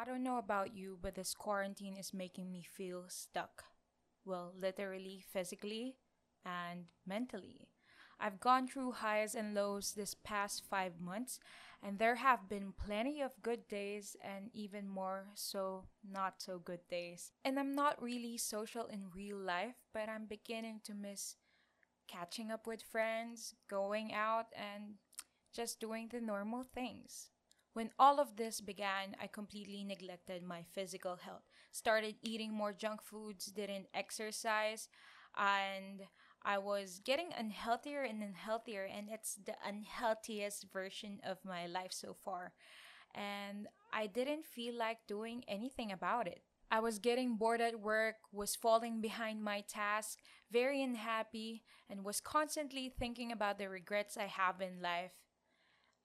I don't know about you, but this quarantine is making me feel stuck. Well, literally, physically, and mentally. I've gone through highs and lows this past five months, and there have been plenty of good days and even more so not so good days. And I'm not really social in real life, but I'm beginning to miss catching up with friends, going out, and just doing the normal things. When all of this began, I completely neglected my physical health, started eating more junk foods, didn't exercise, and I was getting unhealthier and unhealthier, and it's the unhealthiest version of my life so far. And I didn't feel like doing anything about it. I was getting bored at work, was falling behind my task, very unhappy, and was constantly thinking about the regrets I have in life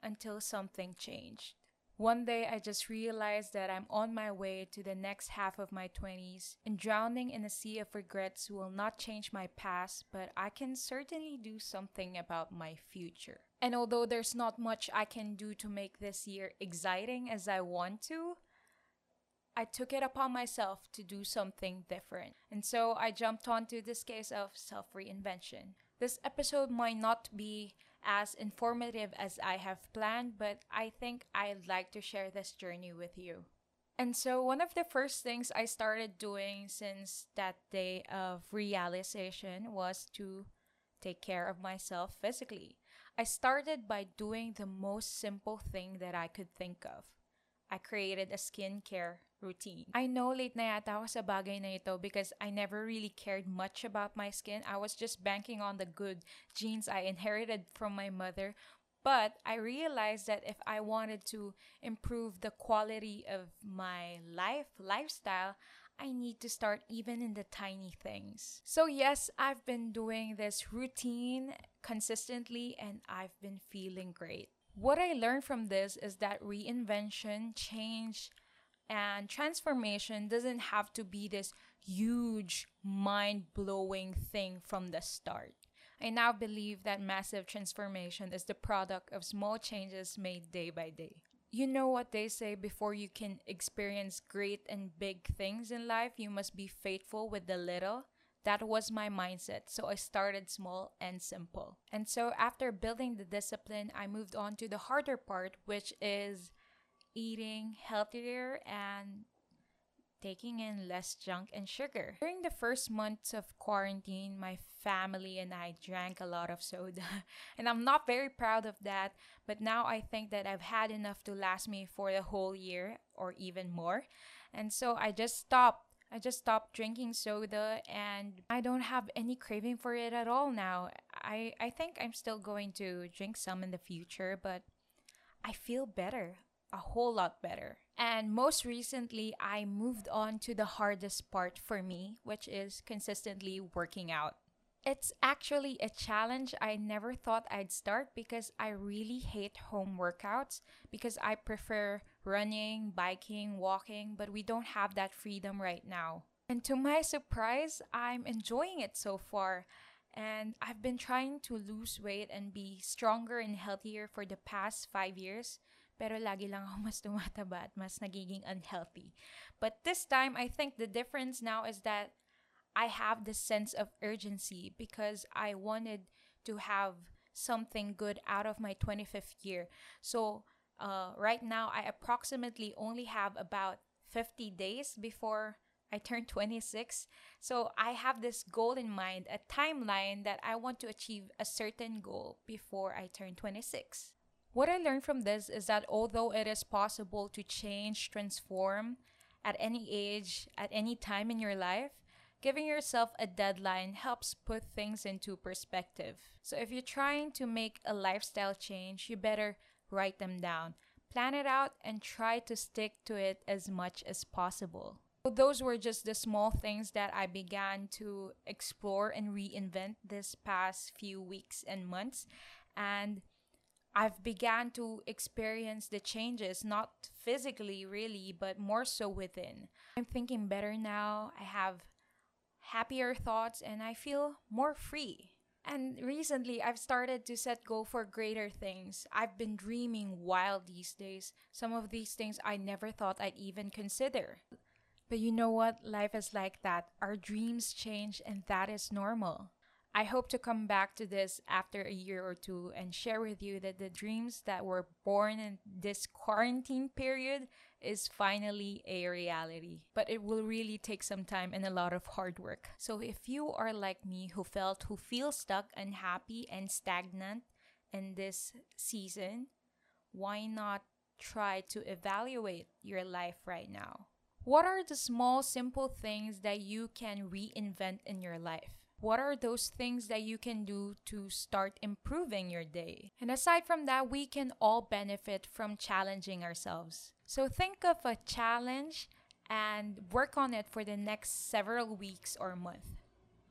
until something changed. One day, I just realized that I'm on my way to the next half of my 20s, and drowning in a sea of regrets will not change my past, but I can certainly do something about my future. And although there's not much I can do to make this year exciting as I want to, I took it upon myself to do something different. And so I jumped onto this case of self reinvention. This episode might not be as informative as I have planned, but I think I'd like to share this journey with you. And so, one of the first things I started doing since that day of realization was to take care of myself physically. I started by doing the most simple thing that I could think of. I created a skincare routine. I know late na yata ako sa bagay na ito because I never really cared much about my skin. I was just banking on the good genes I inherited from my mother. But I realized that if I wanted to improve the quality of my life, lifestyle, I need to start even in the tiny things. So, yes, I've been doing this routine consistently and I've been feeling great. What I learned from this is that reinvention, change, and transformation doesn't have to be this huge, mind blowing thing from the start. I now believe that massive transformation is the product of small changes made day by day. You know what they say before you can experience great and big things in life, you must be faithful with the little. That was my mindset, so I started small and simple. And so, after building the discipline, I moved on to the harder part, which is eating healthier and taking in less junk and sugar. During the first months of quarantine, my family and I drank a lot of soda, and I'm not very proud of that, but now I think that I've had enough to last me for the whole year or even more. And so I just stopped. I just stopped drinking soda and I don't have any craving for it at all now. I, I think I'm still going to drink some in the future, but I feel better a whole lot better. And most recently, I moved on to the hardest part for me, which is consistently working out. It's actually a challenge I never thought I'd start because I really hate home workouts because I prefer running, biking, walking, but we don't have that freedom right now. And to my surprise, I'm enjoying it so far. And I've been trying to lose weight and be stronger and healthier for the past five years pero lagi lang ako mas tumataba at mas nagiging unhealthy. But this time, I think the difference now is that I have this sense of urgency because I wanted to have something good out of my 25th year. So, uh, right now, I approximately only have about 50 days before I turn 26. So I have this goal in mind, a timeline that I want to achieve a certain goal before I turn 26. What I learned from this is that although it is possible to change, transform at any age, at any time in your life, giving yourself a deadline helps put things into perspective. So if you're trying to make a lifestyle change, you better write them down, plan it out, and try to stick to it as much as possible. So those were just the small things that I began to explore and reinvent this past few weeks and months. And I've began to experience the changes, not physically really, but more so within. I'm thinking better now. I have happier thoughts and I feel more free. And recently, I've started to set goal for greater things. I've been dreaming wild these days. Some of these things I never thought I'd even consider. But you know what? Life is like that. Our dreams change, and that is normal. I hope to come back to this after a year or two and share with you that the dreams that were born in this quarantine period is finally a reality. But it will really take some time and a lot of hard work. So if you are like me who felt who feels stuck, unhappy and stagnant in this season, why not try to evaluate your life right now? What are the small simple things that you can reinvent in your life? what are those things that you can do to start improving your day? And aside from that, we can all benefit from challenging ourselves. So think of a challenge and work on it for the next several weeks or month.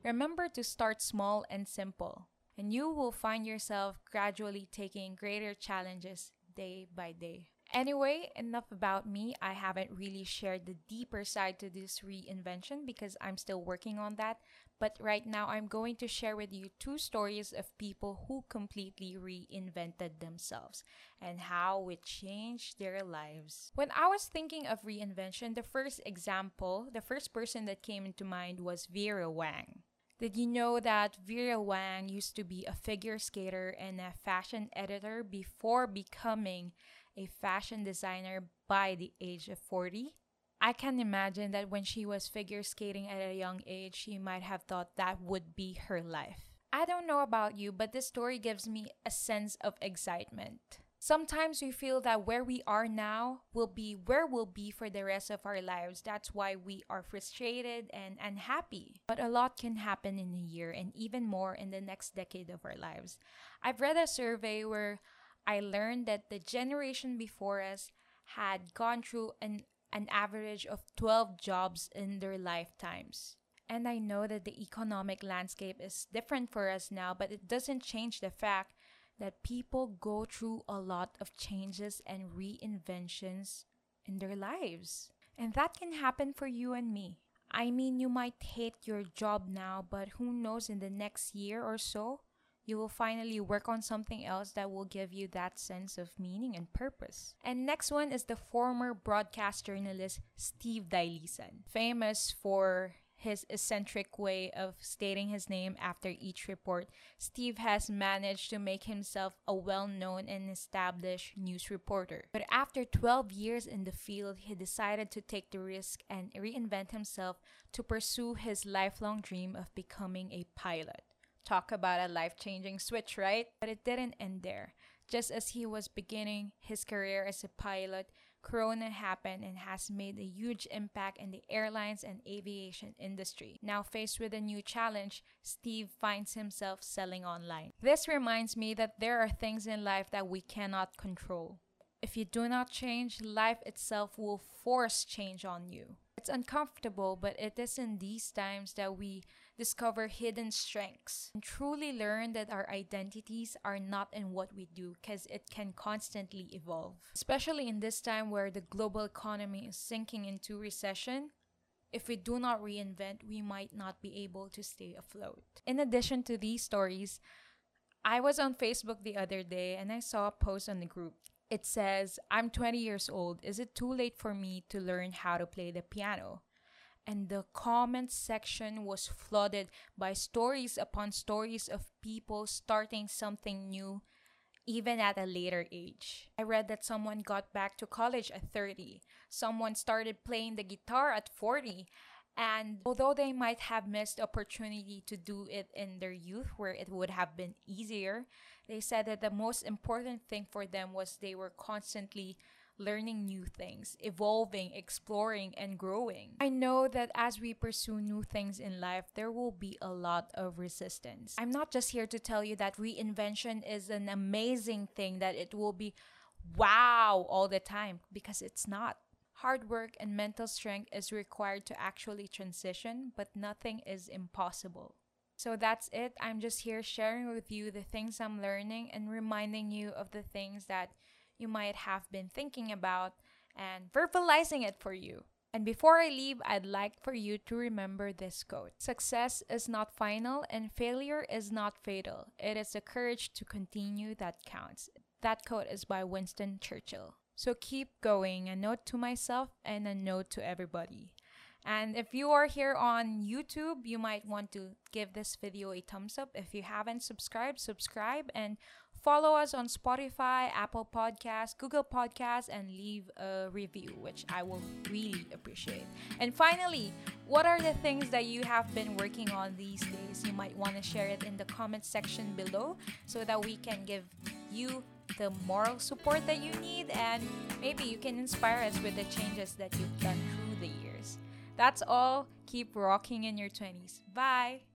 Remember to start small and simple, and you will find yourself gradually taking greater challenges day by day. Anyway, enough about me. I haven't really shared the deeper side to this reinvention because I'm still working on that. But right now, I'm going to share with you two stories of people who completely reinvented themselves and how it changed their lives. When I was thinking of reinvention, the first example, the first person that came into mind was Vera Wang. Did you know that Vera Wang used to be a figure skater and a fashion editor before becoming a fashion designer by the age of 40? I can imagine that when she was figure skating at a young age, she might have thought that would be her life. I don't know about you, but this story gives me a sense of excitement. Sometimes we feel that where we are now will be where we'll be for the rest of our lives. That's why we are frustrated and unhappy. But a lot can happen in a year and even more in the next decade of our lives. I've read a survey where I learned that the generation before us had gone through an an average of 12 jobs in their lifetimes. And I know that the economic landscape is different for us now, but it doesn't change the fact that people go through a lot of changes and reinventions in their lives. And that can happen for you and me. I mean, you might hate your job now, but who knows in the next year or so, you will finally work on something else that will give you that sense of meaning and purpose. And next one is the former broadcast journalist Steve Dailisan, famous for his eccentric way of stating his name after each report, Steve has managed to make himself a well known and established news reporter. But after 12 years in the field, he decided to take the risk and reinvent himself to pursue his lifelong dream of becoming a pilot. Talk about a life changing switch, right? But it didn't end there. Just as he was beginning his career as a pilot, Corona happened and has made a huge impact in the airlines and aviation industry. Now, faced with a new challenge, Steve finds himself selling online. This reminds me that there are things in life that we cannot control. If you do not change, life itself will force change on you. It's uncomfortable, but it is in these times that we discover hidden strengths, and truly learn that our identities are not in what we do because it can constantly evolve. Especially in this time where the global economy is sinking into recession, if we do not reinvent, we might not be able to stay afloat. In addition to these stories, I was on Facebook the other day and I saw a post on the group. It says, I'm 20 years old. Is it too late for me to learn how to play the piano? and the comment section was flooded by stories upon stories of people starting something new even at a later age. I read that someone got back to college at 30, someone started playing the guitar at 40, and although they might have missed opportunity to do it in their youth where it would have been easier, they said that the most important thing for them was they were constantly learning new things, evolving, exploring, and growing. I know that as we pursue new things in life, there will be a lot of resistance. I'm not just here to tell you that reinvention is an amazing thing, that it will be wow all the time, because it's not. Hard work and mental strength is required to actually transition, but nothing is impossible. So that's it. I'm just here sharing with you the things I'm learning and reminding you of the things that you might have been thinking about and verbalizing it for you. And before I leave, I'd like for you to remember this quote Success is not final, and failure is not fatal. It is the courage to continue that counts. That quote is by Winston Churchill. So keep going, a note to myself and a note to everybody. And if you are here on YouTube, you might want to give this video a thumbs up. If you haven't subscribed, subscribe and follow us on Spotify, Apple Podcasts, Google Podcasts, and leave a review, which I will really appreciate. And finally, what are the things that you have been working on these days? You might want to share it in the comment section below so that we can give you the moral support that you need and maybe you can inspire us with the changes that you've done. That's all. Keep rocking in your 20s. Bye.